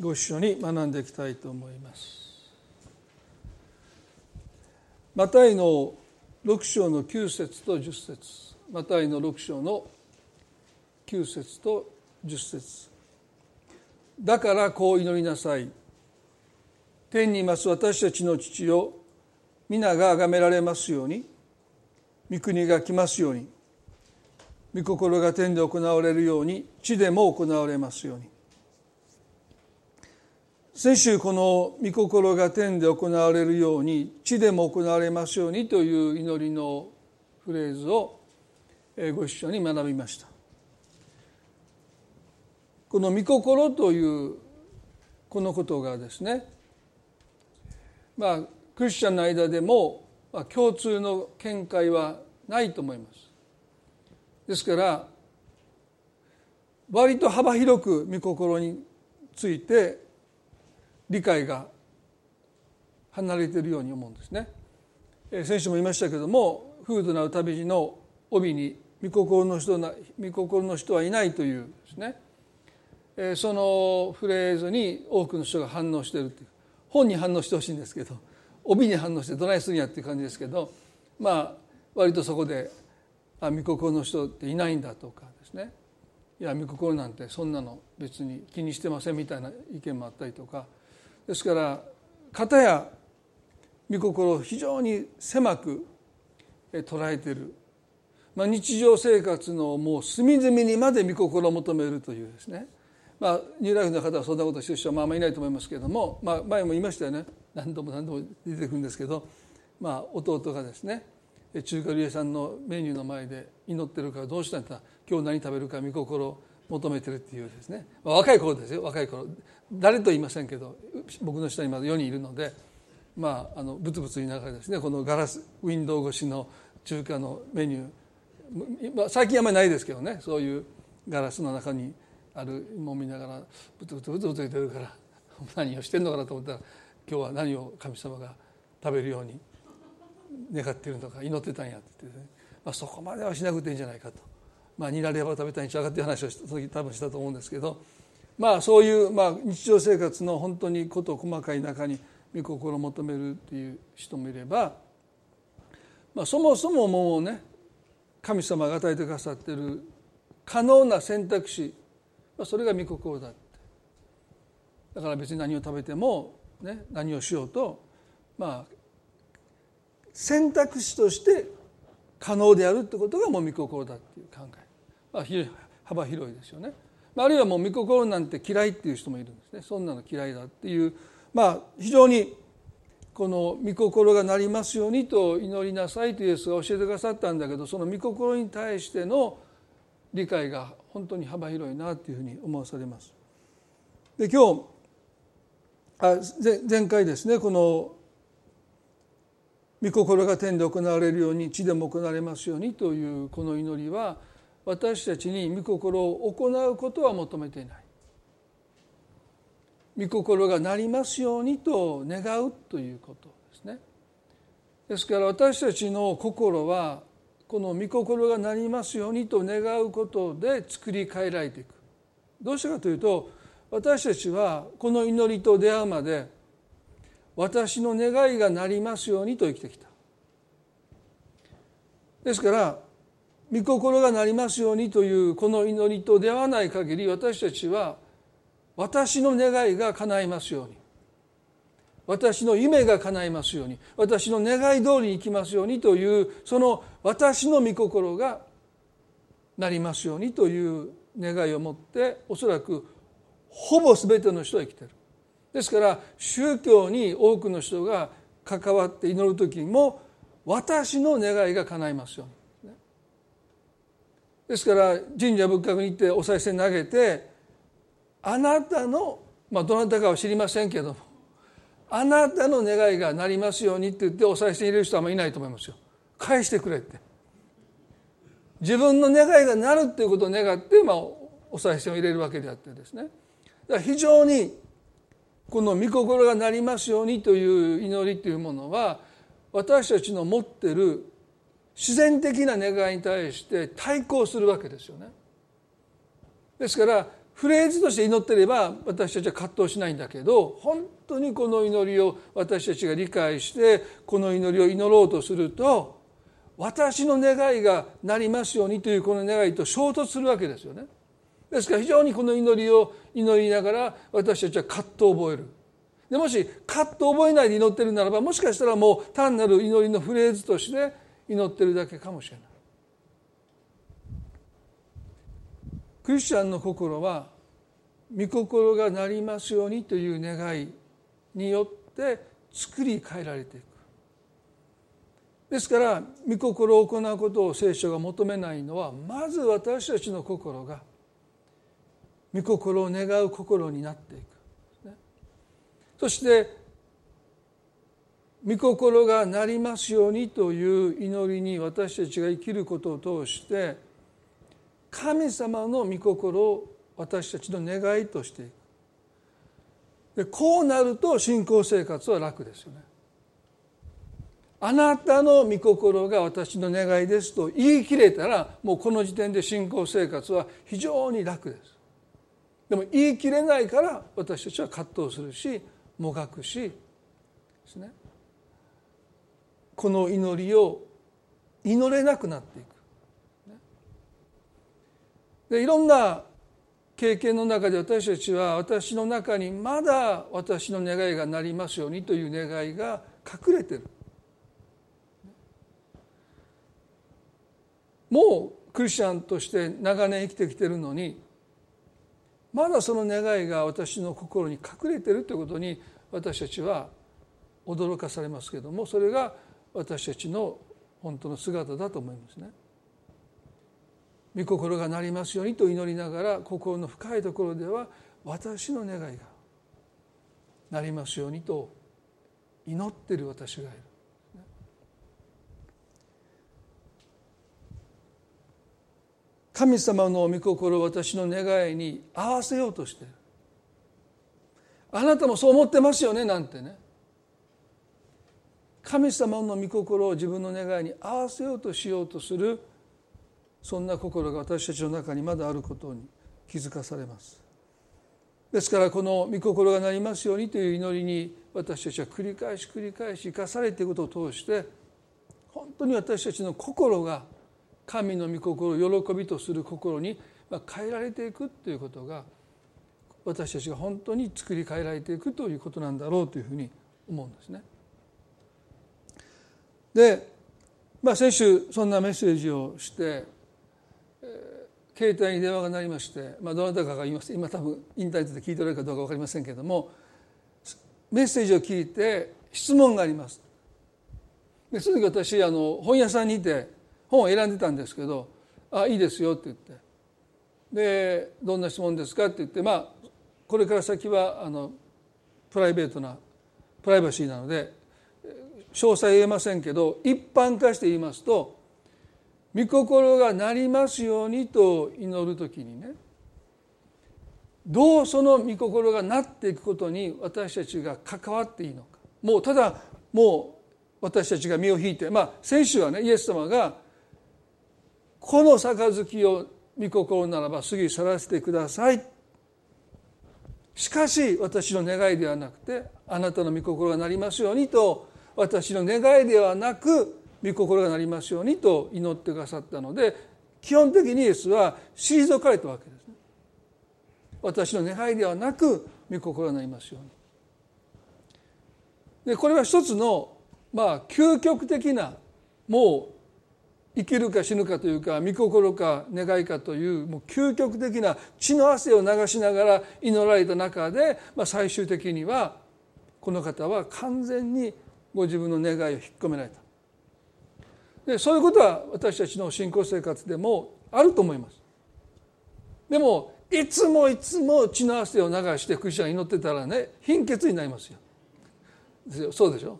ご一緒に学んでいきたいと思います。マタイの6章の9節と10節。マタイの6章の9節と10節。だからこう祈りなさい。天にいます私たちの父よ。皆が崇められますように。御国が来ますように。御心が天で行われるように。地でも行われますように。先週この御心が天で行われるように地でも行われますようにという祈りのフレーズをご一緒に学びました。この御心というこのことがですねまあクリスチャンの間でも共通の見解はないと思います。ですから割と幅広く御心について理解が離れているように思うんですね。先週も言いましたけども「フードなる旅路」の帯に「御心の人な御心の人はいない」というですね。そのフレーズに多くの人が反応しているという。本に反応してほしいんですけど帯に反応してどないするんやっていう感じですけどまあ割とそこで「あ御心の人っていないんだ」とかですね「いや御心なんてそんなの別に気にしてません」みたいな意見もあったりとかですから片や御心を非常に狭く捉えている、まあ、日常生活のもう隅々にまで御心を求めるというですね。まあニューライフの方はそんなことしてる人はまあまあいないと思いますけれども、まあ、前も言いましたよね。何度も何度も出てくるんですけど、まあ、弟がですね中華料理屋さんのメニューの前で祈ってるからどうしたんだ今日何食べるか御心求めてるっていうですね、若い頃ですよ。若い頃。誰と言いませんけど僕の下にまだ4人いるのでまああのブツブツ言いながらですねこのガラスウィンドウ越しの中華のメニュー、最近あんまりないですけどね。そういうガラスの中にあるも見ながらブツブツブツブツ言ってるから何をしてんのかなと思ったら今日は何を神様が食べるように願っているのか祈ってたんやって言って、ね、まあ、そこまではしなくていいんじゃないかと。まあ、ニラレバ食べたいに違うかっていう話をその時多分したと思うんですけどまあそういう、まあ、日常生活の本当にこと細かい中に御心を求めるっていう人もいれば、まあ、そもそももうね神様が与えてくださってる可能な選択肢、まあ、それが御心だって。だから別に何を食べても、ね、何をしようとまあ選択肢として可能であるってことがもう御心だっていう考え、幅広いですよね。あるいはもう御心なんて嫌いっていう人もいるんですねそんなの嫌いだっていうまあ非常にこの御心がなりますようにと祈りなさいとイエスが教えてくださったんだけどその御心に対しての理解が本当に幅広いなというふうに思わされます。で今日あ前回ですねこの御心が天で行われるように地でも行われますようにというこの祈りは私たちに御心を行うことは求めていない。御心がなりますようにと願うということですね。ですから私たちの心はこの御心がなりますようにと願うことで作り変えられていく。どうしてかというと私たちはこの祈りと出会うまで私の願いがなりますようにと生きてきた。ですから御心がなりますようにというこの祈りと出会わない限り私たちは私の願いが叶いますように。私の夢が叶いますように。私の願い通りにいきますようにというその私の御心がなりますようにという願いを持っておそらくほぼ全ての人は生きてる。ですから宗教に多くの人が関わって祈る時も私の願いが叶いますように。ですから神社仏閣に行ってお賽銭投げてあなたのまあどなたかは知りませんけどもあなたの願いがなりますようにって言ってお賽銭入れる人はあんまりいないと思いますよ。返してくれって自分の願いがなるっていうことを願って、まあ、お賽銭を入れるわけであってですねだから非常にこの御心がなりますようにという祈りというものは私たちの持ってる自然的な願いに対して対抗するわけですよね。ですからフレーズとして祈ってれば私たちは葛藤しないんだけど本当にこの祈りを私たちが理解してこの祈りを祈ろうとすると私の願いがなりますようにというこの願いと衝突するわけですよね。ですから非常にこの祈りを祈りながら私たちは葛藤を覚える。でもし葛藤を覚えないで祈ってるならばもしかしたらもう単なる祈りのフレーズとして祈ってるだけかもしれない。クリスチャンの心は御心がなりますようにという願いによって作り変えられていくですから御心を行うことを聖書が求めないのはまず私たちの心が御心を願う心になっていくそして御心がなりますようにという祈りに私たちが生きることを通して神様の御心を私たちの願いとしていく。でこうなると信仰生活は楽ですよね。あなたの御心が私の願いですと言い切れたらもうこの時点で信仰生活は非常に楽です。でも言い切れないから私たちは葛藤するしもがくしですね。この祈りを祈れなくなっていく。でいろんな経験の中で私たちは私の中にまだ私の願いがなりますようにという願いが隠れてる。もうクリスチャンとして長年生きてきてるのにまだその願いが私の心に隠れてるということに私たちは驚かされますけどもそれが私たちの本当の姿だと思いますね。御心がなりますようにと祈りながら心の深いところでは私の願いがなりますようにと祈ってる私がいる。神様の御心を私の願いに合わせようとしてる。あなたもそう思ってますよねなんてね。神様の御心を自分の願いに合わせようとしようとするそんな心が私たちの中にまだあることに気づかされますですからこの御心がなりますようにという祈りに私たちは繰り返し繰り返し生かされていくことを通して本当に私たちの心が神の御心を喜びとする心に変えられていくということが私たちが本当に作り変えられていくということなんだろうというふうに思うんですね。で、まあ、先週そんなメッセージをして、携帯に電話が鳴りまして、まあ、どなたかが言います今多分インターネットで聞いておられるかどうか分かりませんけれどもメッセージを聞いて質問があります。でその時私あの本屋さんにいて本を選んでたんですけど「あいいですよ」って言ってで「どんな質問ですか?」って言ってまあこれから先はあのプライベートなプライバシーなので詳細言えませんけど一般化して言いますと御心がなりますようにと祈る時にねどうその御心がなっていくことに私たちが関わっていいのか。もうただもう私たちが身を引いてまあ先週はねイエス様がこの杯を御心ならば過ぎ去らせてください。しかし私の願いではなくてあなたの御心がなりますようにと私の願いではなく御心がなりますようにと祈ってくださったので基本的にイエスは退かれたわけですね。私の願いではなく御心がなりますように。でこれは一つのまあ究極的なもう生きるか死ぬかというか御心か願いかというもう究極的な血の汗を流しながら祈られた中で、まあ、最終的にはこの方は完全にご自分の願いを引っ込められた。でそういうことは私たちの信仰生活でもあると思います。でもいつもいつも血の汗を流してクリスチャン祈ってたらね貧血になりますよ。ですよ。そうでしょ？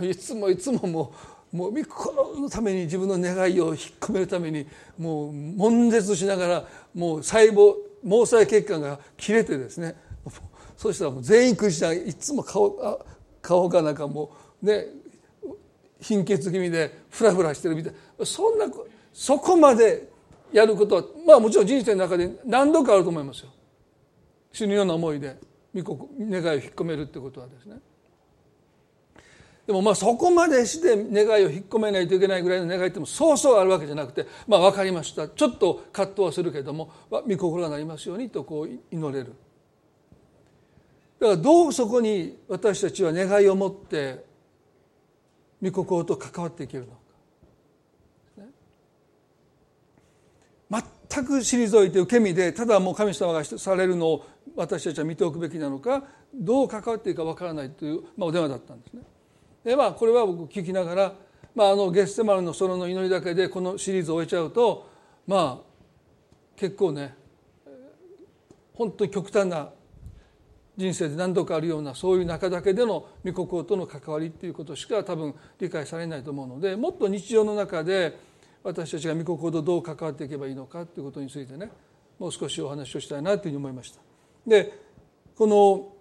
いつもいつももうもう御心のために自分の願いを引っ込めるためにもう悶絶しながらもう細胞毛細血管が切れてですね。そしたらもう全員クリスチャンいつも顔顔がなんかもうね貧血気味でフラフラしてるみたい。そんなそこまでやることはまあもちろん人生の中で何度かあると思いますよ。死ぬような思いで御願いを引っ込めるってことはですね。でもまあそこまでして願いを引っ込めないといけないぐらいの願いってもそうそうあるわけじゃなくてまあ分かりました。ちょっと葛藤はするけれども御心がなりますようにとこう祈れる。だからどうそこに私たちは願いを持って御心と関わっていけるのか全く退いて受け身でただもう神様がされるのを私たちは見ておくべきなのかどう関わっていいかわからないという、まあ、お電話だったんですね。でまあこれは僕聞きながら、まあ、あのゲッセマルの園の祈りだけでこのシリーズを終えちゃうとまあ結構ね本当に極端な人生で何度かあるようなそういう中だけでの御心との関わりっていうことしか多分理解されないと思うのでもっと日常の中で私たちが御心とどう関わっていけばいいのかということについてねもう少しお話をしたいなというふうに思いました。でこの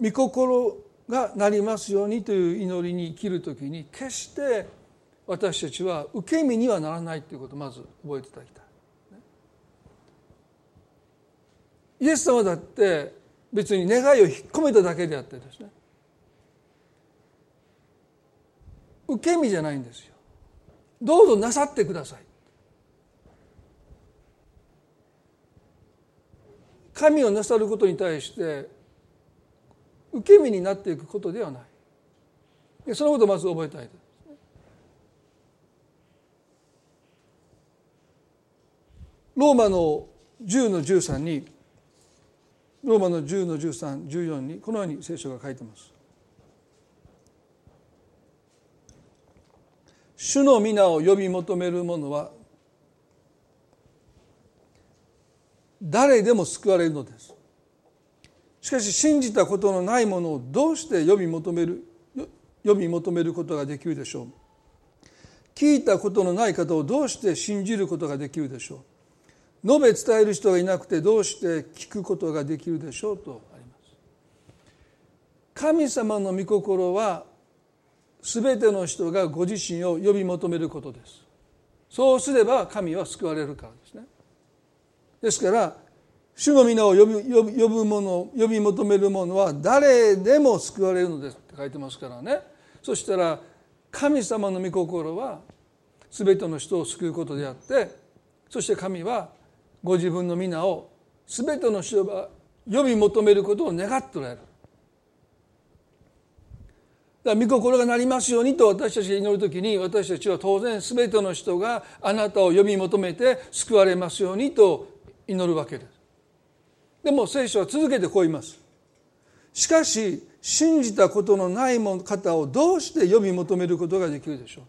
御心がなりますようにという祈りに生きる時に決して私たちは受け身にはならないということをまず覚えていただきたい。イエス様だって別に願いを引っ込めただけであってですね受け身じゃないんですよ。どうぞなさってください。神をなさることに対して受け身になっていくことではない。そのことをまず覚えたいローマの10の13にローマの10の1314にこのように聖書が書いてます。主の皆を呼び求める者は誰でも救われるのです。しかし信じたことのないものをどうして呼び求める呼び求めることができるでしょう。聞いたことのない方をどうして信じることができるでしょう。述べ伝える人がいなくてどうして聞くことができるでしょうとあります。神様の御心は全ての人がご自身を呼び求めることです。そうすれば神は救われるからですね。ですから主の皆を呼び呼び呼ぶ者呼び求める者は誰でも救われるのです。って書いてますからね。そしたら神様の御心は全ての人を救うことであってそして神はご自分の皆を全ての人が呼び求めることを願っておられるだから御心がなりますようにと私たちが祈る時に私たちは当然全ての人があなたを呼び求めて救われますようにと祈るわけです。でも聖書は続けてこう言います。しかし信じたことのない方をどうして呼び求めることができるでしょう？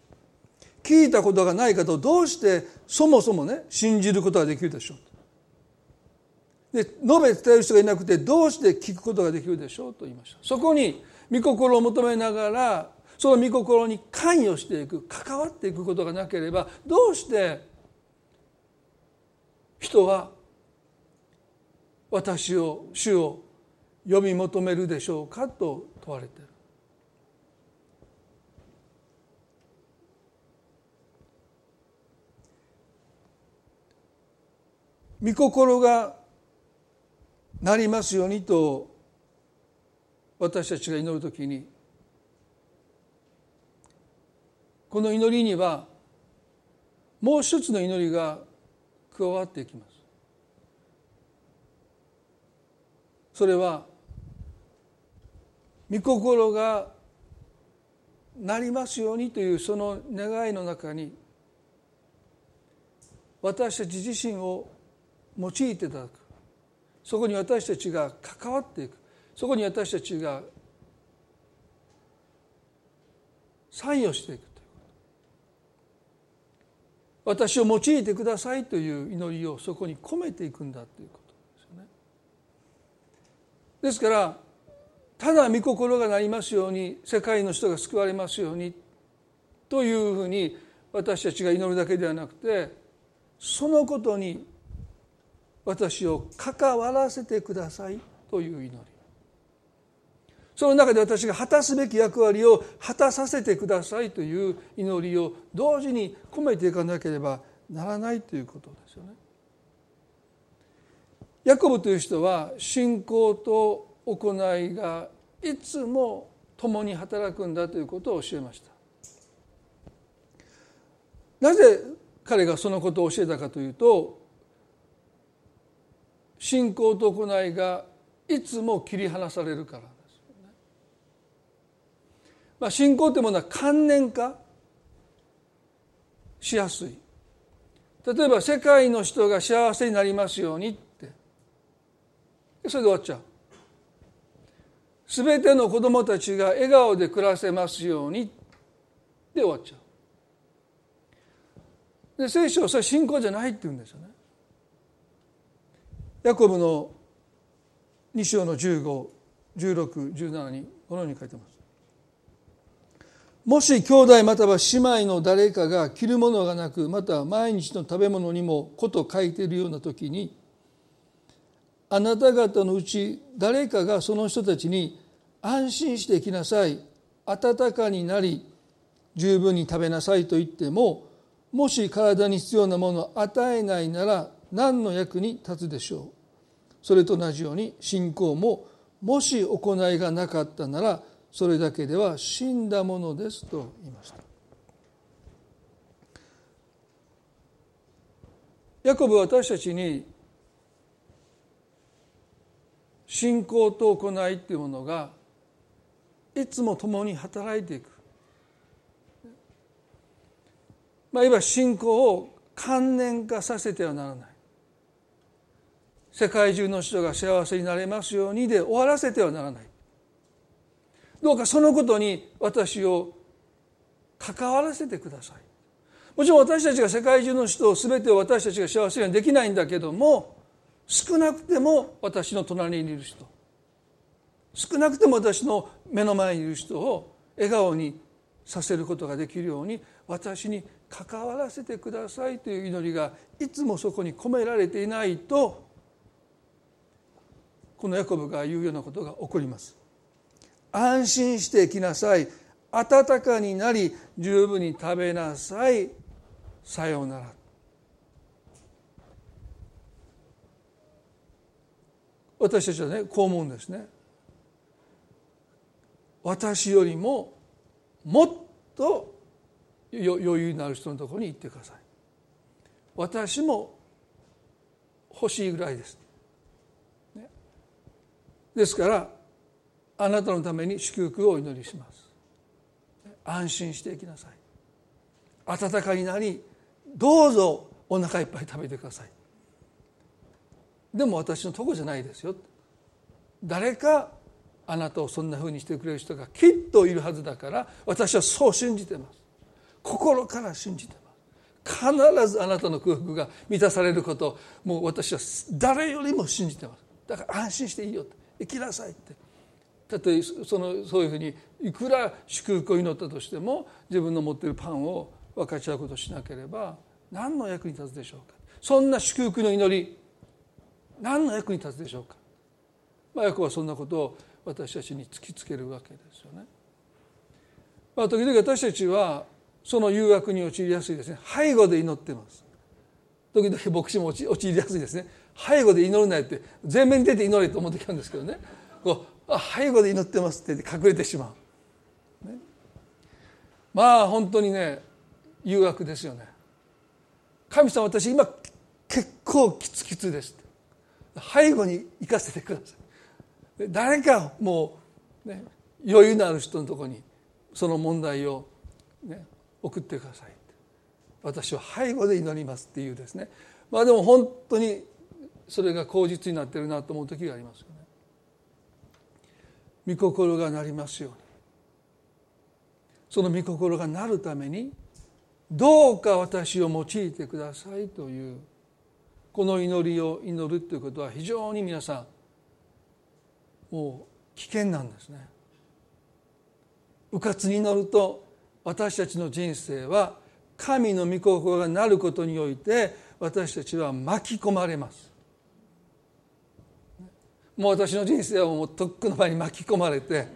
聞いたことがない方をどうしてそもそもね信じることができるでしょうで述べ伝える人がいなくてどうして聞くことができるでしょうと言いました。そこに御心を求めながらその御心に関与していく関わっていくことがなければどうして人は私を主を呼び求めるでしょうかと問われて。御心がなりますようにと私たちが祈る時にこの祈りにはもう一つの祈りが加わっていきます。それは御心がなりますようにというその願いの中に私たち自身を用いていただく。そこに私たちが関わっていく。そこに私たちが参与していくということ。私を用いてくださいという祈りをそこに込めていくんだということですよね。ですからただ御心がなりますように世界の人が救われますようにというふうに私たちが祈るだけではなくてそのことに私を関わらせてくださいという祈りその中で私が果たすべき役割を果たさせてくださいという祈りを同時に込めていかなければならないということですよね。ヤコブという人は信仰と行いがいつも共に働くんだということを教えましたなぜ彼がそのことを教えたかというと信仰と行いがいつも切り離されるからですね。まあ、信仰というものは観念化しやすい。例えば世界の人が幸せになりますようにって。それで終わっちゃう。全ての子どもたちが笑顔で暮らせますように。で終わっちゃう。で聖書はそれ信仰じゃないって言うんですよね。ヤコブの2章の151617にこのように書いてます。もし兄弟または姉妹の誰かが着るものがなくまた毎日の食べ物にもこと書いているような時にあなた方のうち誰かがその人たちに安心してきなさい温かになり十分に食べなさいと言ってももし体に必要なものを与えないなら何の役に立つでしょう？それと同じように信仰ももし行いがなかったならそれだけでは死んだものですと言いました。ヤコブは私たちに信仰と行いっていうものがいつも共に働いていく。まあいわば信仰を観念化させてはならない。世界中の人が幸せになれますようにで終わらせてはならない。どうかそのことに私を関わらせてください。もちろん私たちが世界中の人を全てを私たちが幸せにはできないんだけども少なくても私の隣にいる人少なくても私の目の前にいる人を笑顔にさせることができるように私に関わらせてくださいという祈りがいつもそこに込められていないとこのヤコブが言うようなことが起こります。安心してきなさい。温かになり十分に食べなさい。さようなら。私たちはねこう思うんですね。私よりももっと余裕のある人のところに行ってください。私も欲しいぐらいです、ですからあなたのために祝福をお祈りします。安心していきなさい。温かになりどうぞお腹いっぱい食べてください。でも私のとこじゃないですよ。誰かあなたをそんなふうにしてくれる人がきっといるはずだから私はそう信じてます。心から信じてます。必ずあなたの空腹が満たされることもう私は誰よりも信じてます。だから安心していいよ生きなさいって。たとえそのそういうふうにいくら祝福を祈ったとしても自分の持っているパンを分かち合うことをしなければ何の役に立つでしょうか。そんな祝福の祈り何の役に立つでしょうか、まあ、ヤコはそんなことを私たちに突きつけるわけですよね。まあ、時々私たちはその誘惑に陥りやすいですね。背後で祈ってます。時々牧師も陥りやすいですね。背後で祈るなって前面に出て祈れと思ってきたんですけどね。こう背後で祈ってますって隠れてしまう、ね、まあ本当にね誘惑ですよね。神様私今結構キツキツです背後に行かせてください。誰かもう、ね、余裕のある人のところにその問題を、ね、送ってください私は背後で祈りますっていうですね。まあでも本当にそれが口実になってるなと思う時がありますよね。御心がなりますようにその御心がなるためにどうか私を用いてくださいというこの祈りを祈るということは非常に皆さんもう危険なんですね。うかつに祈ると私たちの人生は神の御心がなることにおいて私たちは巻き込まれますもう私の人生はもうとっくの場に巻き込まれて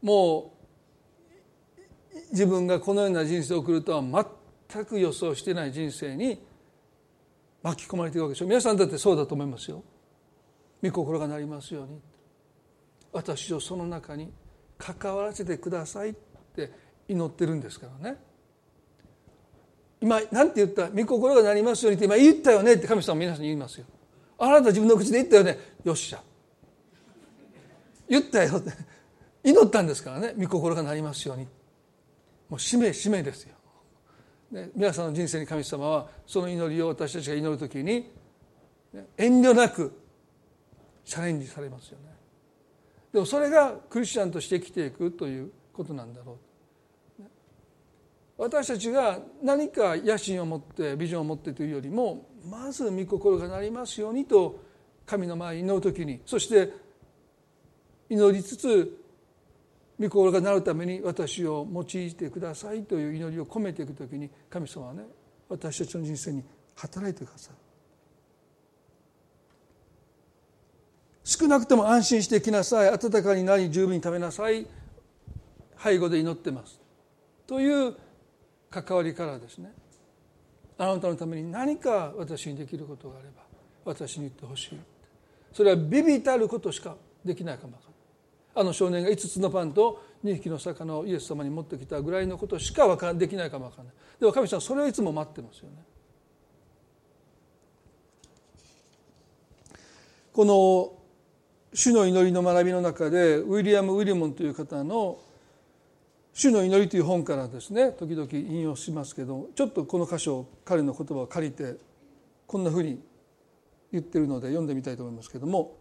もう自分がこのような人生を送るとは全く予想してない人生に巻き込まれているわけでしょ皆さんだってそうだと思いますよ。御心がなりますように。私をその中に関わらせてくださいって祈ってるんですからね。今何て言った？御心がなりますようにって今言ったよねって神様皆さんに言いますよ。あなた自分の口で言ったよね？よっしゃ。言ったよって。祈ったんですからね。御心がなりますように。もう使命使命ですよ、ね、皆さんの人生に神様はその祈りを私たちが祈る時に遠慮なくチャレンジされますよね。でもそれがクリスチャンとして生きていくということなんだろう。私たちが何か野心を持ってビジョンを持ってというよりもまず御心がなりますようにと神の前に祈る時にそして祈りつつ御心がなるために私を用いてくださいという祈りを込めていく時に神様はね私たちの人生に働いてくださる。少なくとも安心してきなさい。温かになり十分に食べなさい。背後で祈ってます。という関わりからですね。あなたのために何か私にできることがあれば私に言ってほしい。それはビビたることしかできないかもかあの少年が5つのパンと2匹の魚をイエス様に持ってきたぐらいのことしかかできないかもわからないでも神様それをいつも待ってますよね。この主の祈りの学びの中でウィリアム・ウィリモンという方の「主の祈り」という本からですね時々引用しますけどちょっとこの箇所彼の言葉を借りてこんなふうに言ってるので読んでみたいと思いますけども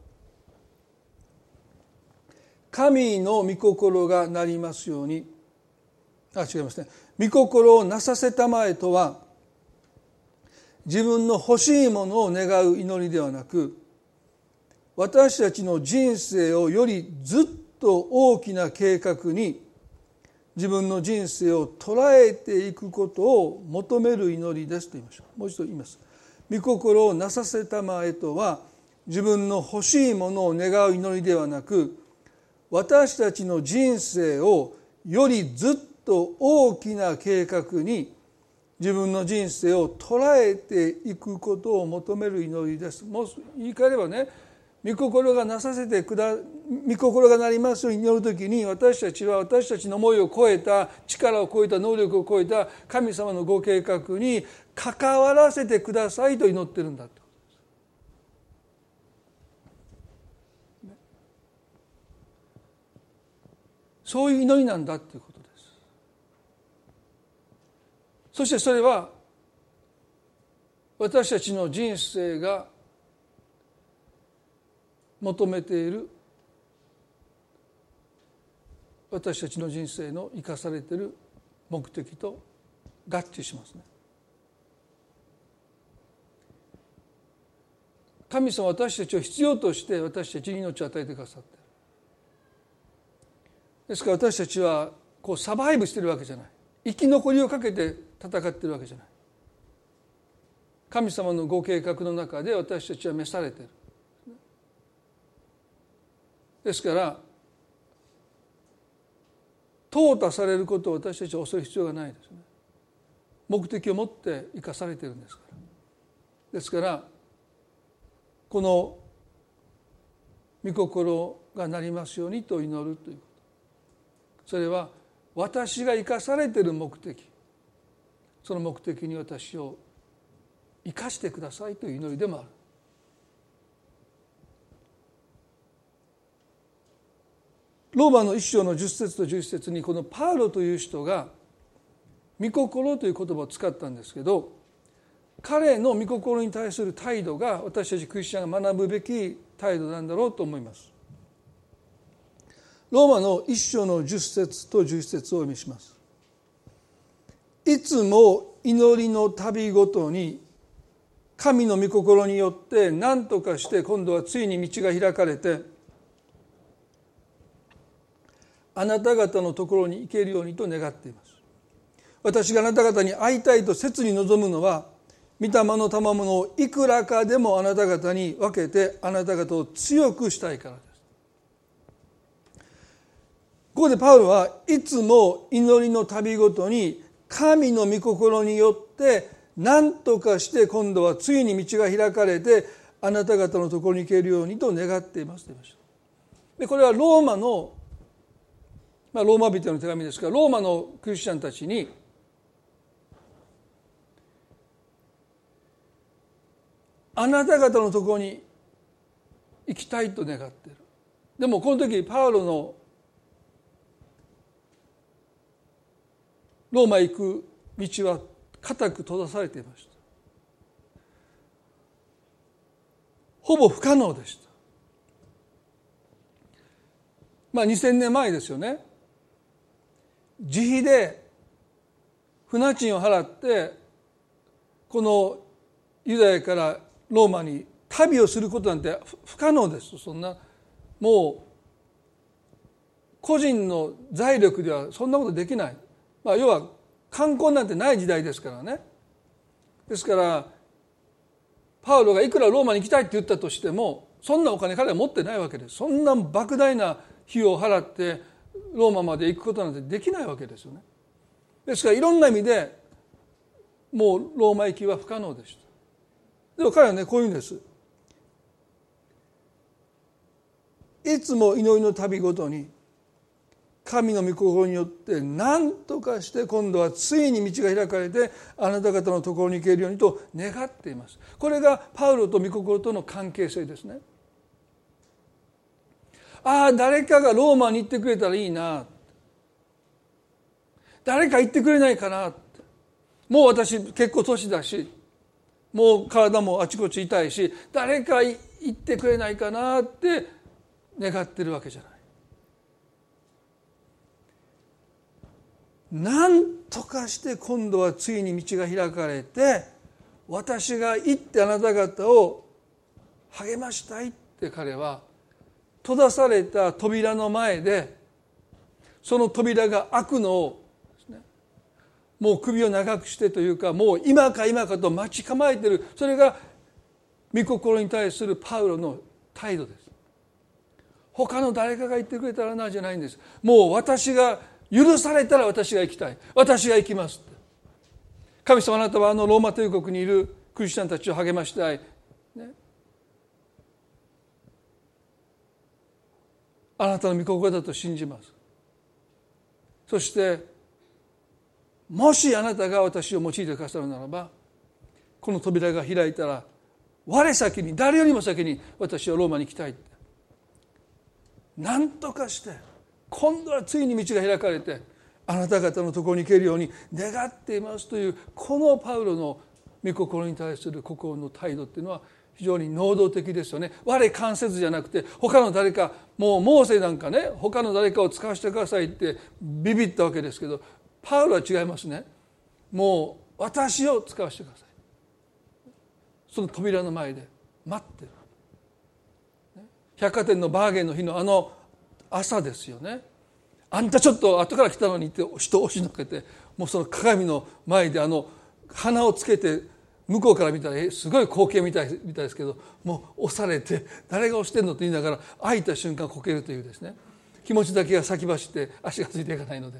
神の御心がなりますようにあ違いますね。御心をなさせたまえとは自分の欲しいものを願う祈りではなく私たちの人生をよりずっと大きな計画に自分の人生を捉えていくことを求める祈りですと言いましょうもう一度言います御心をなさせたまえとは自分の欲しいものを願う祈りではなく私たちの人生をよりずっと大きな計画に自分の人生を捉えていくことを求める祈りです。もう言い換えればね御心がなさせてくだ御心がなりますように祈る時に私たちは私たちの思いを超えた力を超えた能力を超えた神様のご計画に関わらせてくださいと祈ってるんだと。そういう祈りなんだということですそしてそれは私たちの人生が求めている私たちの人生の生かされてる目的と合致しますね。神様私たちを必要として私たちに命を与えてくださってる。ですから私たちはこうサバイブしてるわけじゃない。生き残りをかけて戦ってるわけじゃない。神様のご計画の中で私たちは召されてる。ですから淘汰されることを私たちは恐れる必要がないですね。目的を持って生かされてるんですから。ですからこの御心がなりますようにと祈るということ。それは私が生かされてる目的。その目的に私を生かしてくださいという祈りでもある。ローマの一章の10節と11節にこのパウロという人が「御心」という言葉を使ったんですけど彼の御心に対する態度が私たちクリスチャンが学ぶべき態度なんだろうと思います。ローマの一章の10節と11節をお読みします。いつも祈りの旅ごとに神の御心によって何とかして今度はついに道が開かれてあなた方のところに行けるようにと願っています。私があなた方に会いたいと切に望むのは御霊の賜物をいくらかでもあなた方に分けてあなた方を強くしたいからです。ここでパウロはいつも祈りの旅ごとに神の御心によって何とかして今度はついに道が開かれてあなた方のところに行けるようにと願っていますと言いましたでこれはローマの、まあ、ローマ人の手紙ですからローマのクリスチャンたちにあなた方のところに行きたいと願ってる。でもこの時パウロのローマ行く道は固く閉ざされていました。ほぼ不可能でした。まあ2000年前ですよね。自費で船賃を払ってこのユダヤからローマに旅をすることなんて不可能です。そんなもう個人の財力ではそんなことできない、まあ、要は観光なんてない時代ですからね。ですからパウロがいくらローマに行きたいって言ったとしてもそんなお金彼は持ってないわけです。そんな莫大な費用を払ってローマまで行くことなんてできないわけですよね。ですからいろんな意味でもうローマ行きは不可能でした。でも彼はねこういうんです。いつも祈りの旅ごとに神の御心によって何とかして今度はついに道が開かれてあなた方のところに行けるようにと願っています。これがパウロと御心との関係性ですね。ああ誰かがローマに行ってくれたらいいな。誰か行ってくれないかな。もう私結構年だしもう体もあちこち痛いし誰か行ってくれないかな。って願ってるわけじゃない。何とかして今度はついに道が開かれて私が行ってあなた方を励ましたいって彼は閉ざされた扉の前でその扉が開くのをもう首を長くしてというかもう今か今かと待ち構えてる。それが御心に対するパウロの態度です。他の誰かが言ってくれたらなじゃないんです。もう私が許されたら私が行きたい。私が行きます神様あなたはあのローマ帝国にいるクリスチャンたちを励ましたい、ね、あなたの御心だと信じます。そしてもしあなたが私を用いてくださるならばこの扉が開いたら我先に誰よりも先に私はローマに行きたい。って何とかして今度はついに道が開かれてあなた方のところに行けるように願っていますというこのパウロの御心に対する心の態度っていうのは非常に能動的ですよね。我関節じゃなくて他の誰かもうモーセなんかね他の誰かを使わせてくださいってビビったわけですけどパウロは違いますね。もう私を使わせてください。その扉の前で待ってる。百貨店のバーゲンの日のあの朝ですよね。あんたちょっと後から来たのにって人を押しのけてもうその鏡の前であの鼻をつけて向こうから見たらすごい光景みたいみたいですけどもう押されて誰が押してんのと言いながら開いた瞬間こけるというですね。気持ちだけが先走って足がついていかないので、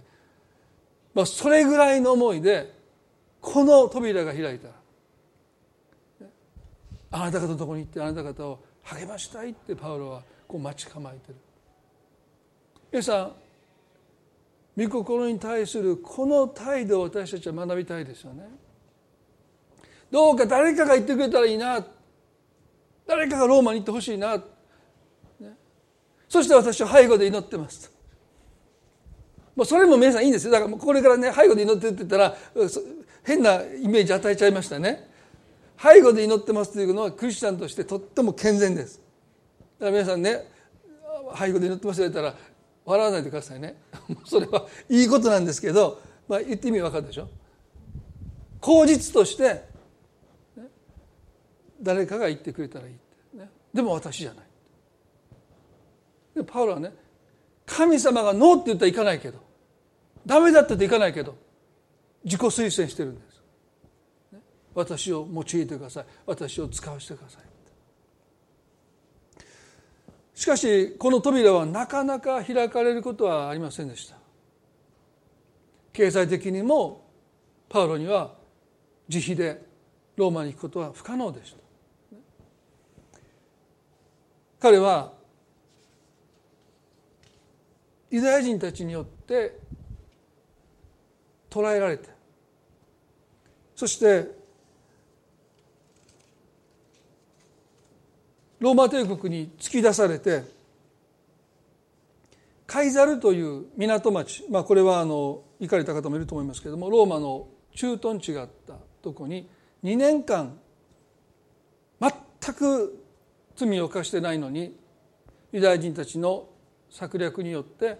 まあ、それぐらいの思いでこの扉が開いたらあなた方のところに行ってあなた方を励ましたいってパウロはこう待ち構えてる。皆さん御心に対するこの態度を私たちは学びたいですよね。どうか誰かが言ってくれたらいいな。誰かがローマに行ってほしいな、ね、そして私は背後で祈ってます。もうそれも皆さんいいんですよ。だからこれからね背後で祈ってって言ったら変なイメージ与えちゃいましたね。背後で祈ってますというのはクリスチャンとしてとっても健全です。だから皆さんね背後で祈ってますと言ったら笑わないでくださいね。それはいいことなんですけど、まあ、言って意味わかるでしょ。口実として、誰かが言ってくれたらいい、ね、でも私じゃない。でパウロはね神様がノーって言ったらいかないけどダメだってっていかないけど自己推薦してるんです、私を用いてください。私を使わせてくださいしかしこの扉はなかなか開かれることはありませんでした。経済的にもパウロには自費でローマに行くことは不可能でした。彼はユダヤ人たちによって捕らえられてそしてローマ帝国に突き出されてカイザルという港町、まあ、これはあの行かれた方もいると思いますけれどもローマの駐屯地があったとこに2年間全く罪を犯してないのにユダヤ人たちの策略によって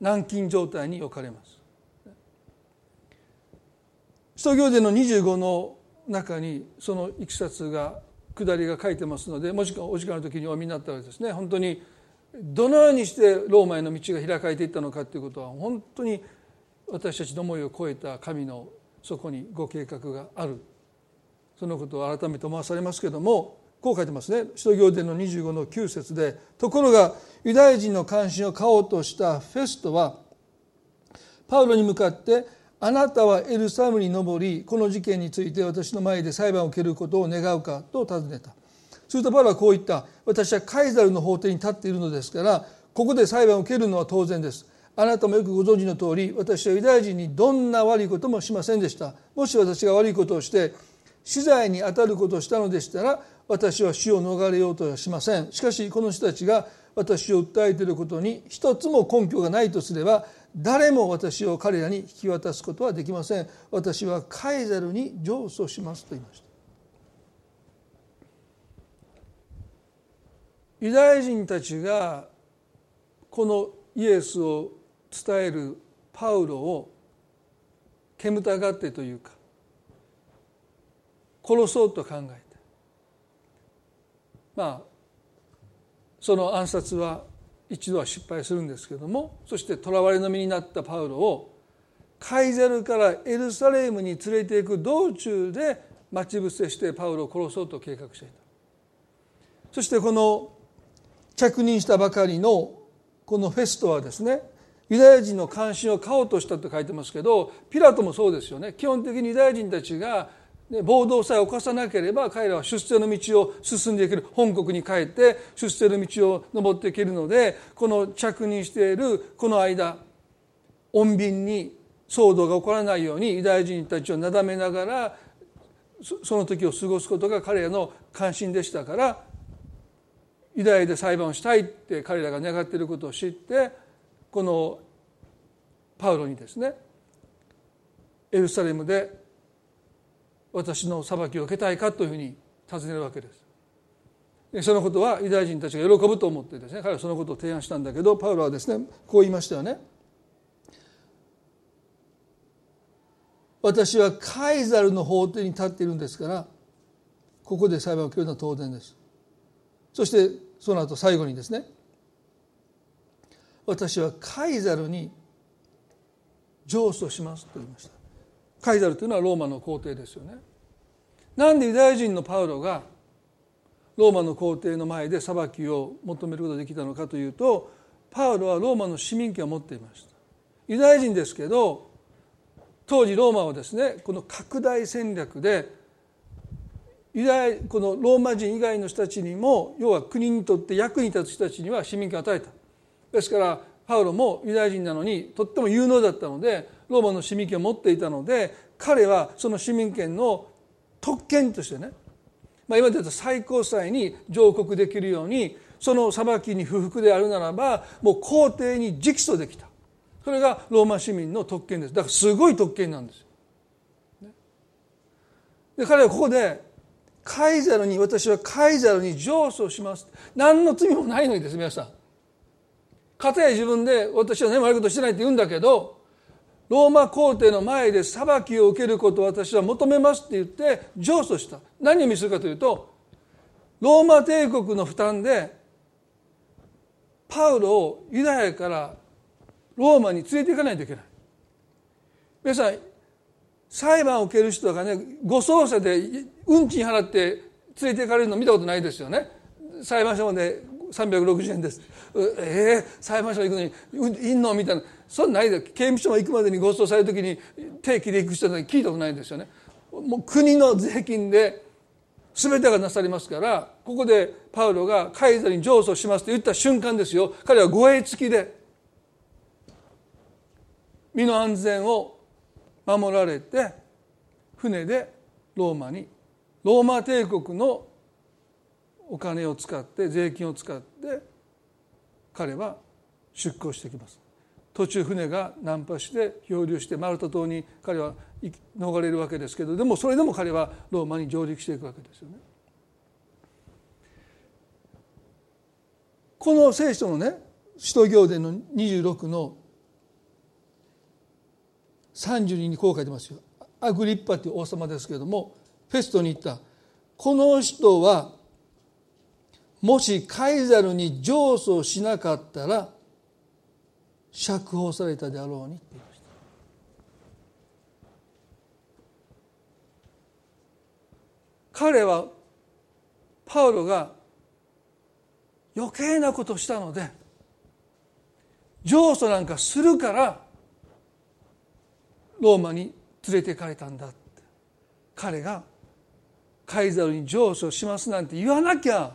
軟禁状態に置かれます。使徒行伝の25の中にそのいきさつが下りが書いてますのでもしくはお時間の時にお読みになったらですね本当にどのようにしてローマへの道が開かれていったのかということは本当に私たちの思いを超えた神のそこにご計画があるそのことを改めて思わされますけれどもこう書いてますね。使徒行伝の25の9節でところがユダヤ人の関心を買おうとしたフェストはパウロに向かってあなたはエルサレムに登りこの事件について私の前で裁判を受けることを願うかと尋ねた。するとパウロはこう言った。私はカイザルの法廷に立っているのですからここで裁判を受けるのは当然です。あなたもよくご存知の通り私はユダヤ人にどんな悪いこともしませんでした。もし私が悪いことをして死罪に当たることをしたのでしたら私は死を逃れようとはしません。しかしこの人たちが私を訴えていることに一つも根拠がないとすれば誰も私を彼らに引き渡すことはできません。私はカイザルに上訴しますと言いました。ユダヤ人たちがこのイエスを伝えるパウロを煙たがってというか殺そうと考えてまあその暗殺は一度は失敗するんですけどもそして囚われの身になったパウロをカイザルからエルサレムに連れていく道中で待ち伏せしてパウロを殺そうと計画していた。そしてこの着任したばかりのこのフェストはですねユダヤ人の関心を買おうとしたと書いてますけどピラトもそうですよね。基本的にユダヤ人たちがで暴動さえ犯さなければ彼らは出世の道を進んでいける。本国に帰って出世の道を登っていけるのでこの着任しているこの間穏便に騒動が起こらないようにユダヤ人たちをなだめながらその時を過ごすことが彼らの関心でしたからユダヤで裁判をしたいって彼らが願っていることを知ってこのパウロにですねエルサレムで私の裁きを受けたいかというふうに尋ねるわけです。そのことはユダヤ人たちが喜ぶと思ってですね彼はそのことを提案したんだけどパウロはですねこう言いましたよね。私はカイザルの法廷に立っているんですからここで裁判を受けるのは当然です。そしてその後最後にですね私はカイザルに上訴しますと言いました。カイザルというのはローマの皇帝ですよね。なんでユダヤ人のパウロがローマの皇帝の前で裁きを求めることができたのかというとパウロはローマの市民権を持っていました。ユダヤ人ですけど当時ローマはですねこの拡大戦略でユダヤこのローマ人以外の人たちにも要は国にとって役に立つ人たちには市民権を与えた。ですからパウロもユダヤ人なのにとっても有能だったのでローマの市民権を持っていたので彼はその市民権の特権としてね、まあ、今で言うと最高裁に上告できるようにその裁きに不服であるならばもう皇帝に直訴できたそれがローマ市民の特権ですだからすごい特権なんです。で彼はここでカイザルに私はカイザルに上訴します何の罪もないのにです皆さん。かたや自分で私は何も悪いことしてないって言うんだけどローマ皇帝の前で裁きを受けることを私は求めますって言って上訴した。何を意味するかというとローマ帝国の負担でパウロをユダヤからローマに連れて行かないといけない。皆さん裁判を受ける人がね護送車で運賃払って連れて行かれるの見たことないですよね。裁判所まで360円です。ええー、裁判所行くのにいんの？みたいな。そんなないで。刑務所も行くまでにご馳走される時に定期で行く人なんて聞いたことないんですよね。もう国の税金で全てがなされますからここでパウロがカイザリに上訴しますと言った瞬間ですよ。彼は護衛付きで身の安全を守られて船でローマにローマ帝国のお金を使って税金を使って彼は出港してきます途中船が難破して漂流してマルタ島に彼は逃れるわけですけどでもそれでも彼はローマに上陸していくわけですよね。この聖書のね使徒行伝の26の32にこう書いてますよ。アグリッパという王様ですけれどもフェストに言ったこの人はもしカイザルに上訴しなかったら釈放されたであろうにって言いました。彼はパウロが余計なことしたので上訴なんかするからローマに連れて行かれたんだって。彼がカイザルに上訴しますなんて言わなきゃ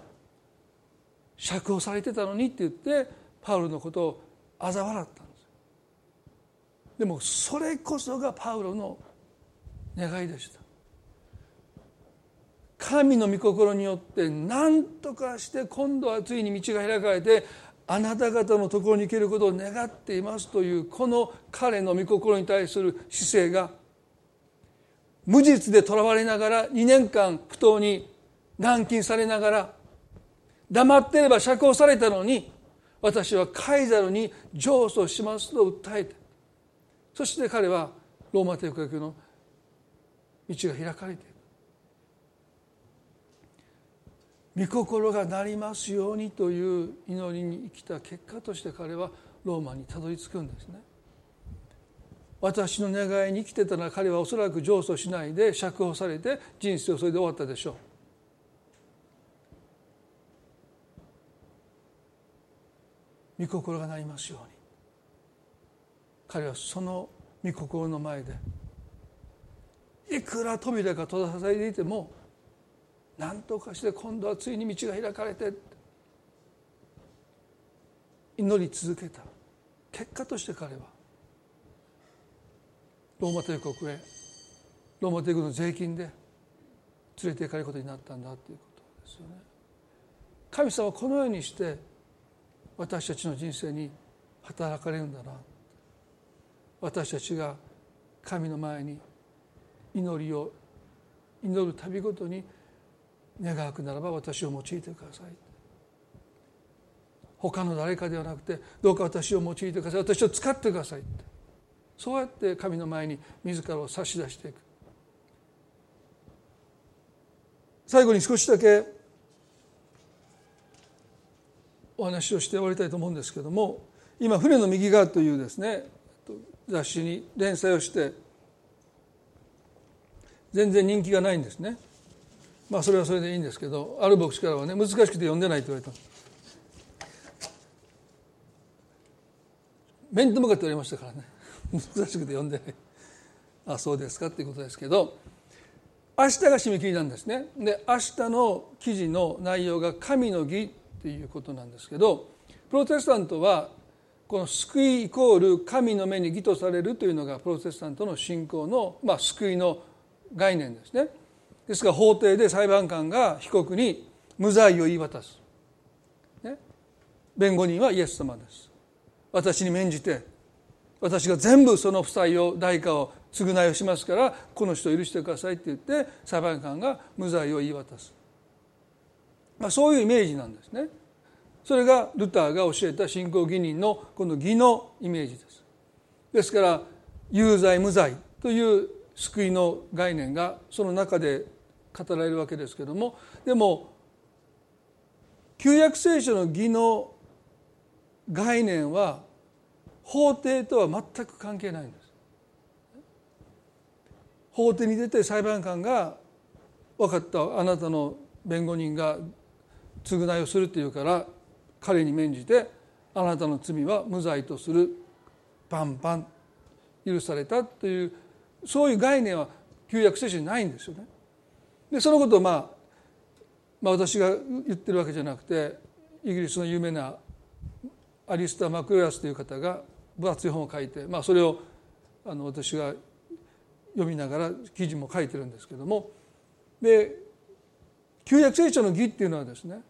釈放されてたのにって言ってパウロのことを嘲笑ったんです。でもそれこそがパウロの願いでした。神の御心によって何とかして今度はついに道が開かれてあなた方のところに行けることを願っていますというこの彼の御心に対する姿勢が無実で囚われながら2年間不当に軟禁されながら黙ってれば釈放されたのに私はカイザルに上訴しますと訴えてそして彼はローマ帝国の道が開かれている。御心がなりますようにという祈りに生きた結果として彼はローマにたどり着くんですね。私の願いに生きてたら彼はおそらく上訴しないで釈放されて人生をそれで終わったでしょう。御心がなりますように彼はその御心の前でいくら扉が閉ざされていても何とかして今度はついに道が開かれて祈り続けた結果として彼はローマ帝国へローマ帝国の税金で連れて行かれることになったんだということですよね。神様はこのようにして私たちの人生に働かれるんだな。私たちが神の前に祈りを祈る度ごとに願わくならば私を用いてください。他の誰かではなくてどうか私を用いてください。私を使ってくださいそうやって神の前に自らを差し出していく。最後に少しだけお話をして終わりたいと思うんですけども今「船の右側」というですね雑誌に連載をして全然人気がないんですね。まあそれはそれでいいんですけどある牧師からはね難しくて読んでないと言われた。面と向かって言われましたからね。難しくて読んでない。あそうですかっていうことですけど明日が締め切りなんですね。で明日の記事の内容が神の義っていうことなんですけどプロテスタントはこの救いイコール神の目に義とされるというのがプロテスタントの信仰の、まあ、救いの概念ですね。ですから法廷で裁判官が被告に無罪を言い渡す、ね、弁護人はイエス様です。私に免じて。私が全部その負債を代価を償いをしますからこの人を許してくださいって言って裁判官が無罪を言い渡す、まあ、そういうイメージなんですね。それがルターが教えた信仰義人のこの義のイメージです。ですから有罪無罪という救いの概念がその中で語られるわけですけどもでも旧約聖書の義の概念は法廷とは全く関係ないんです。法廷に出て裁判官が分かったあなたの弁護人が償いをするっていうから彼に免じてあなたの罪は無罪とするパンパン許されたというそういう概念は旧約聖書にないんですよね。でそのことを、まあ、まあ私が言ってるわけじゃなくてイギリスの有名なアリスター・マクロラスという方が分厚い本を書いて、まあ、それをあの私が読みながら記事も書いてるんですけどもで旧約聖書の義っていうのはですね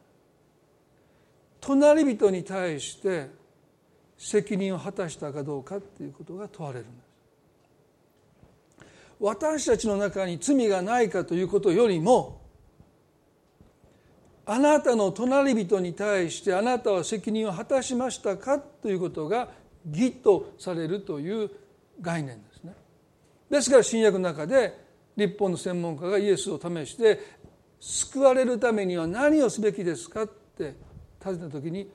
隣人に対して責任を果たしたかどうかっていうことが問われるんです。私たちの中に罪がないかということよりもあなたの隣人に対してあなたは責任を果たしましたかということが義とされるという概念ですね。ですから新約の中で立法の専門家がイエスを試して救われるためには何をすべきですかって尋ねた時に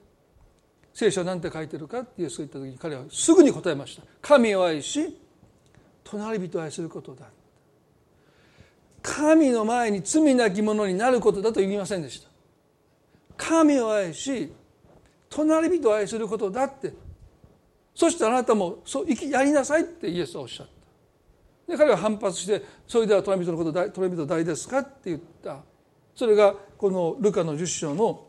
聖書は何て書いてるかってイエスが言った時に彼はすぐに答えました。神を愛し隣人を愛することだ。神の前に罪なき者になることだと言いませんでした。神を愛し隣人を愛することだって。そしてあなたもそうやりなさいってイエスはおっしゃった。で彼は反発してそれでは隣人のこと隣人誰ですかって言った。それがこのルカの十章の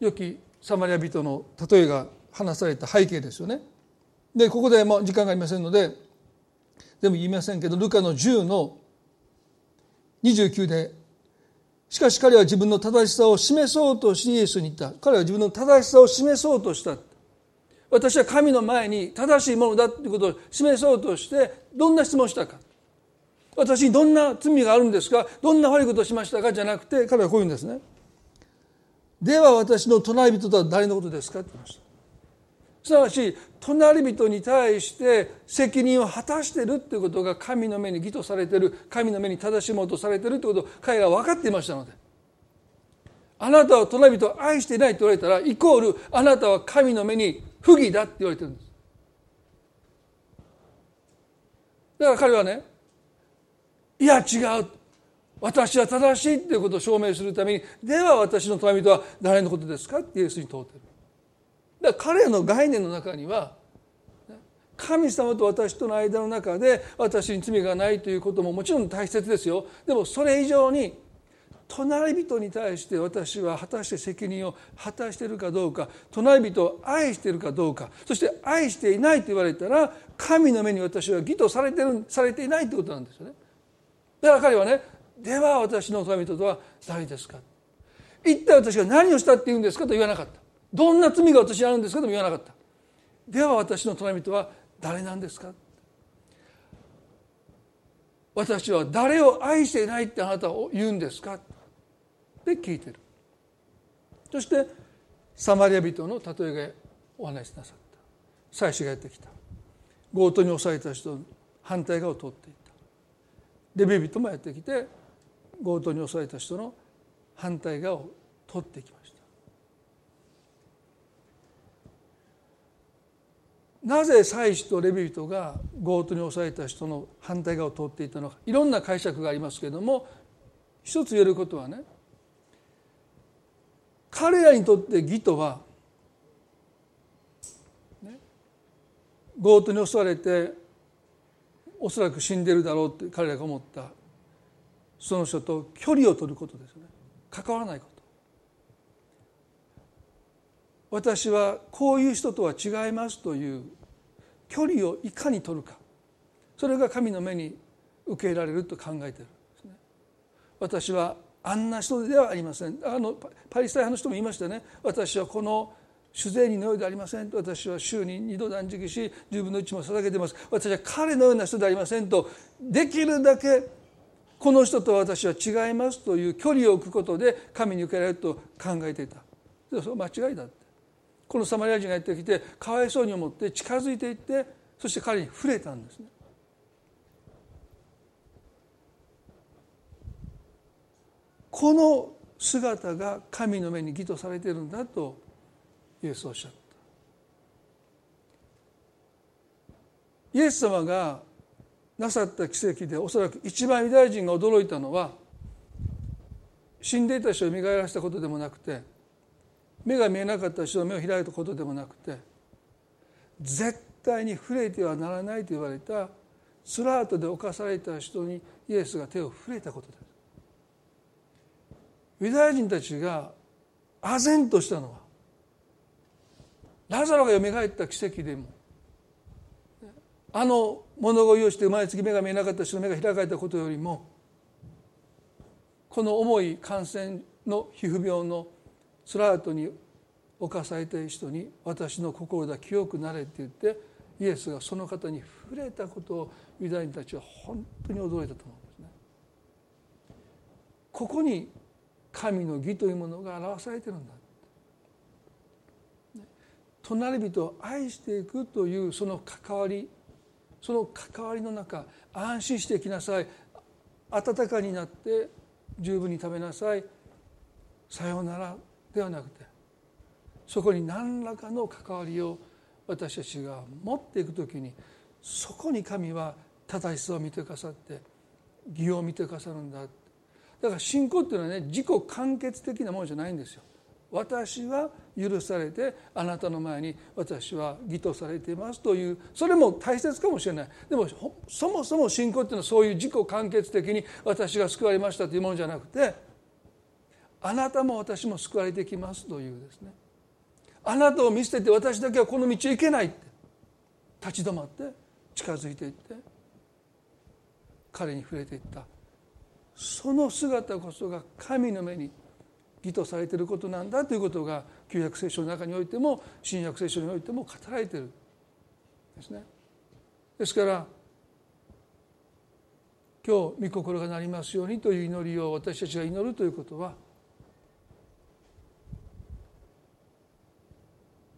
良きサマリア人の例えが話された背景ですよね。でここでもう時間がありませんので全部言いませんけどルカの10の29でしかし彼は自分の正しさを示そうとしイエスに言った。彼は自分の正しさを示そうとした。私は神の前に正しいものだということを示そうとしてどんな質問をしたか。私にどんな罪があるんですか。どんな悪いことをしましたかじゃなくて彼はこう言うんですね。では私の隣人とは誰のことですか？って言いました。すなわち隣人に対して責任を果たしているということが神の目に義とされてる神の目に正しものとされてるということを彼らは分かっていましたので。あなたは隣人を愛していないと言われたらイコールあなたは神の目に不義だって言われてるんです。だから彼はねいや違う。私は正しいということを証明するためにでは私の隣人は誰のことですかってイエスに問うてる。だから彼の概念の中には神様と私との間の中で私に罪がないということももちろん大切ですよ。でもそれ以上に隣人に対して私は果たして責任を果たしているかどうか隣人を愛しているかどうかそして愛していないと言われたら神の目に私は義とされてるされていないということなんですよね。だから彼はねでは私の隣とは誰ですか？一体私が何をしたって言うんですかと言わなかった。どんな罪が私にあるんですかとも言わなかった。では私の隣人は誰なんですか？私は誰を愛していないってあなたは言うんですか？って聞いてる。そしてサマリア人の例えがお話しなさった。妻子がやってきた。強盗に襲われた人反対側を通っていった。レビ人もやってきて強盗に襲われた人の反対側を取ってきました。なぜ祭司とレビ人が強盗に襲われた人の反対側を通っていたのかいろんな解釈がありますけれども一つ言えることはね彼らにとって義とは、ね、強盗に襲われておそらく死んでるだろうって彼らが思ったその人と距離を取ることですね。関わらないこと。私はこういう人とは違いますという距離をいかに取るか。それが神の目に受け入れられると考えているんですね。私はあんな人ではありません。あのパリスタイ派の人も言いましたね。私はこの主税人のようでありません私は週に2度断食し10分の1も捧げてます。私は彼のような人でありませんと。できるだけこの人と私は違いますという距離を置くことで神に受けられると考えていた。それは間違いだって。このサマリア人がやってきてかわいそうに思って近づいていってそして彼に触れたんですね。この姿が神の目に義とされているんだとイエスはおっしゃった。イエス様がなさった奇跡でおそらく一番ユダヤ人が驚いたのは死んでいた人を蘇らせたことでもなくて目が見えなかった人の目を開いたことでもなくて絶対に触れてはならないと言われたスラートで侵された人にイエスが手を触れたことですユダヤ人たちが唖然としたのはラザロがよみがえった奇跡でもあの物乞いをして生まれつき目が見えなかった人の目が開かれたことよりもこの重い感染の皮膚病のスラートに侵されたい人に私の心だ清くなれって言ってイエスがその方に触れたことをユダヤ人たちは本当に驚いたと思うんですね。ここに神の義というものが表されてるんだ隣人を愛していくというその関わりその関わりの中安心してきなさい。温かになって十分に食べなさい。さようならではなくてそこに何らかの関わりを私たちが持っていく時にそこに神は正しさを見てくださって義を見てくださるんだ。だから信仰っていうのはね自己完結的なものじゃないんですよ。私は許されてあなたの前に私は義とされていますというそれも大切かもしれない。でもそもそも信仰っていうのはそういう自己完結的に私が救われましたというものじゃなくてあなたも私も救われてきますというですね。あなたを見捨てて私だけはこの道へ行けないって立ち止まって近づいていって彼に触れていった。その姿こそが神の目に義とされていることなんだということが旧約聖書の中においても新約聖書においても語られているですね。ですから今日御心がなりますようにという祈りを私たちが祈るということは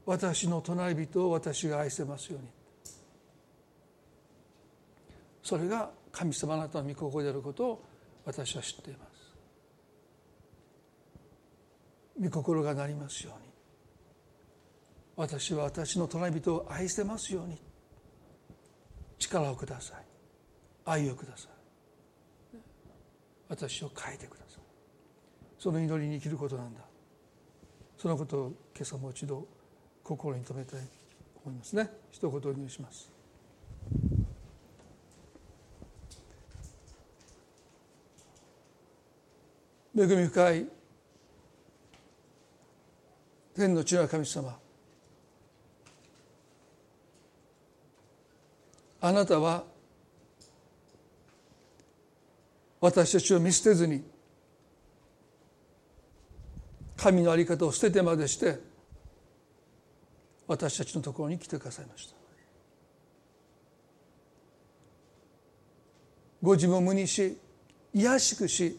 私の隣人を私が愛せますようにそれが神様あなたの御心であることを私は知っています御心がなりますように。私は私の隣人を愛せますように。力をください。愛をください。私を変えてください。その祈りに生きることなんだ。そのことを今朝もう一度心に留めたいと思いますね。一言お願いします。恵み深い天の地は神様。あなたは私たちを見捨てずに神の在り方を捨ててまでして私たちのところに来てくださいました。ご自分を無にし卑しくし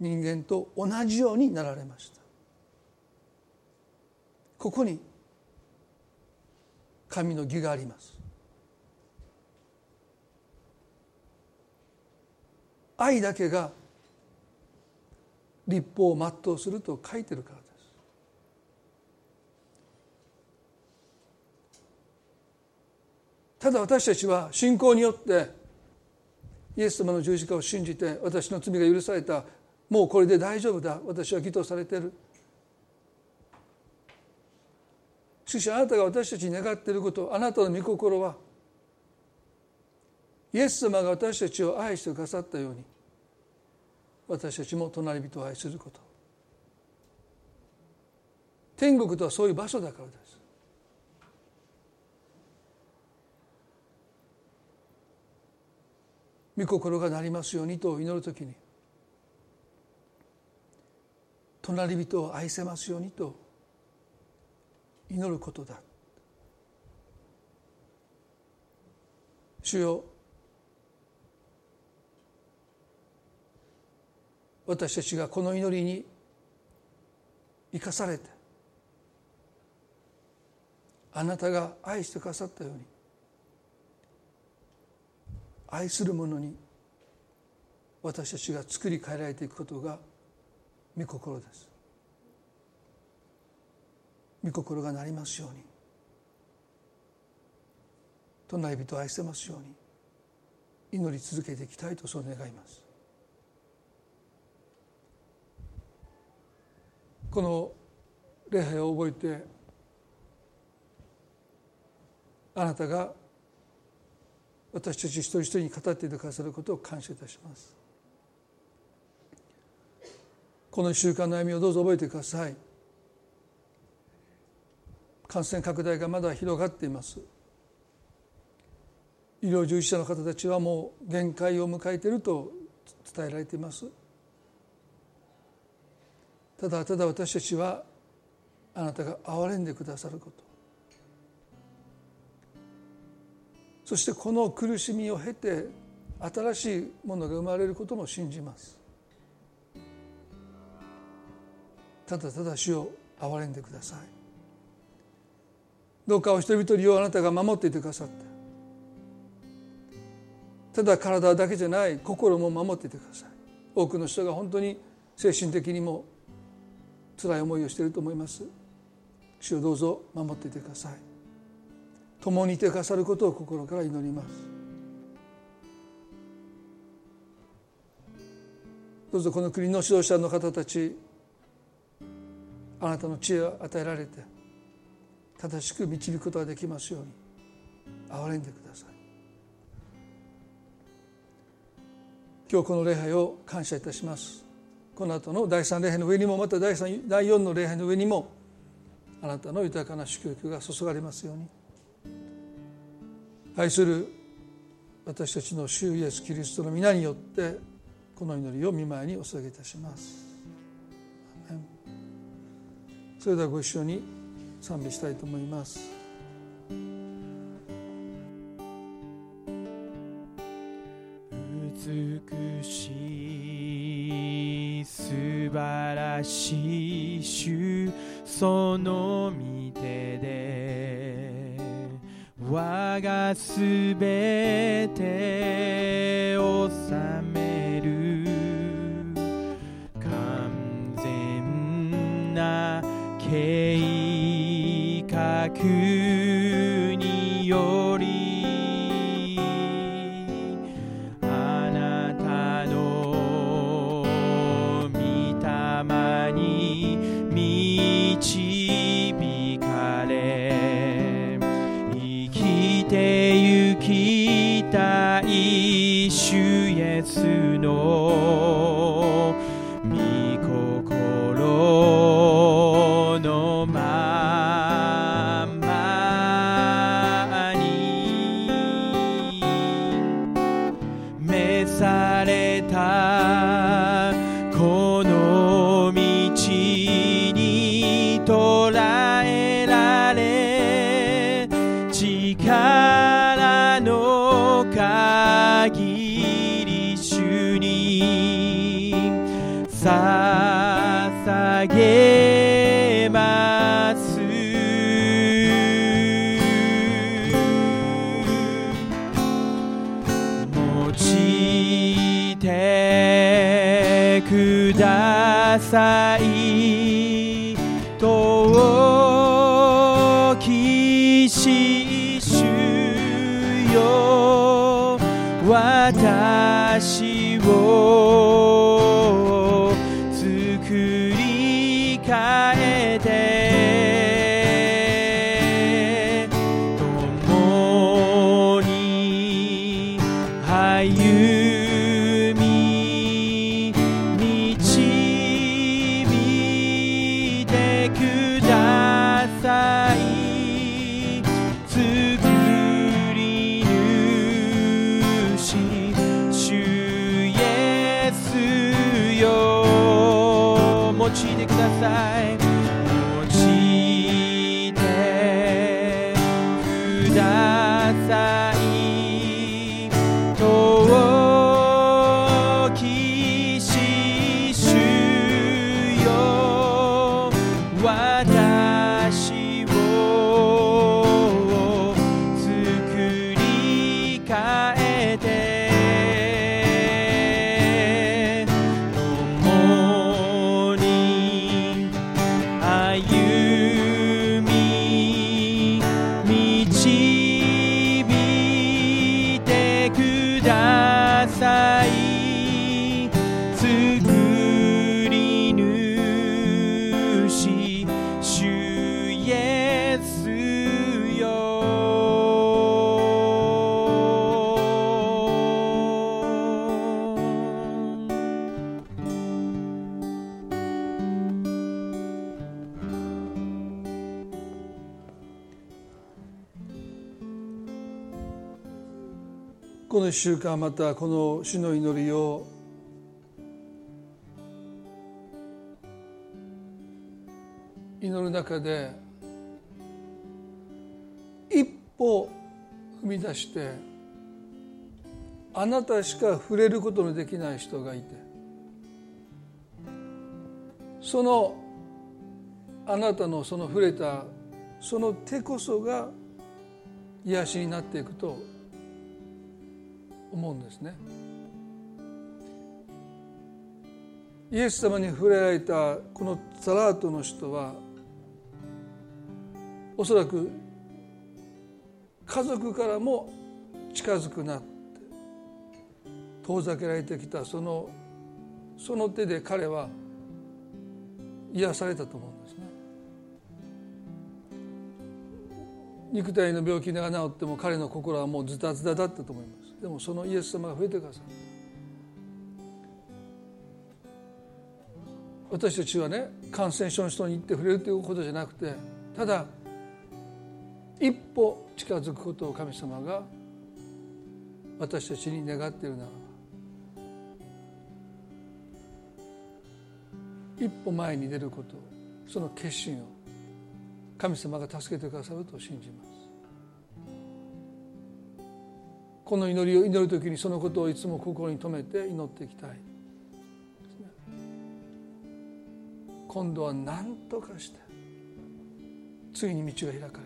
人間と同じようになられました。ここに神の義があります。愛だけが立法を全うすると書いてるからです。ただ私たちは信仰によってイエス様の十字架を信じて私の罪が許されたもうこれで大丈夫だ私は義とされている。しかしあなたが私たちに願っていることあなたの御心はイエス様が私たちを愛してくださったように私たちも隣人を愛すること。天国とはそういう場所だからです。御心がなりますようにと祈るときに隣人を愛せますようにと祈ることだ。主よ私たちがこの祈りに生かされてあなたが愛してくださったように愛する者に私たちが作り変えられていくことが御心です。御心がなりますように。隣人を愛せますように。祈り続けていきたいとそう願います。この礼拝を覚えてあなたが私たち一人一人に語っていてくださることを感謝いたします。この1週間の歩みをどうぞ覚えてください。感染拡大がまだ広がっています。医療従事者の方たちはもう限界を迎えていると伝えられています。ただただ私たちはあなたが憐れんでくださること。そしてこの苦しみを経て新しいものが生まれることも信じます。ただただ主を憐れんでください。どうかお一人一人をあなたが守っていてくださってただ体だけじゃない心も守っていてください。多くの人が本当に精神的にも辛い思いをしていると思います。主をどうぞ守っていてください。共にいてくださることを心から祈ります。どうぞこの国の指導者の方たちあなたの知恵を与えられて正しく導くことができますように。憐れんでください。今日この礼拝を感謝いたします。この後の第3礼拝の上にもまた第3第4の礼拝の上にもあなたの豊かな祝福が注がれますように。愛する私たちの主イエスキリストの皆によってこの祈りを見舞いにお捧げいたします。それではご一緒に賛美したいと思います。美しい素晴らしい主その御手で我がすべて治める完全な計画にだ1週間またこの主の祈りを。祈る中で一歩踏み出してあなたしか触れることのできない人がいてそのあなたのその触れたその手こそが癒しになっていくと思うんですね。イエス様に触れられたこのザラートの人はおそらく家族からも近づくなって遠ざけられてきたそのその手で彼は癒されたと思うんですね肉体の病気が治っても彼の心はもうズタズタだったと思いますでもそのイエス様が増えてくださった私たちはね感染症の人に行って触れるということじゃなくてただ一歩近づくことを神様が私たちに願っているならば一歩前に出ることその決心を神様が助けてくださると信じます。この祈りを祈る時にそのことをいつも心に留めて祈っていきたい。今度は何とかしてついに道が開かれて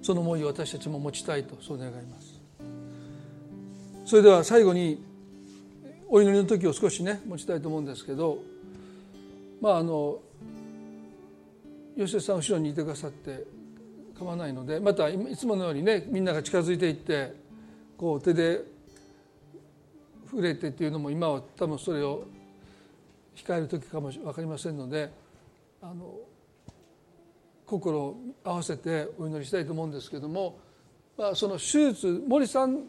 その思いを私たちも持ちたいとそう願います。それでは最後にお祈りの時を少しね持ちたいと思うんですけどまああの吉田さん後ろにいてくださって構わないのでまたいつものようにねみんなが近づいていってこう手で触れてっていうのも今は多分それを控える時かも分かりませんのであの心を合わせてお祈りしたいと思うんですけども、まあ、その手術森さん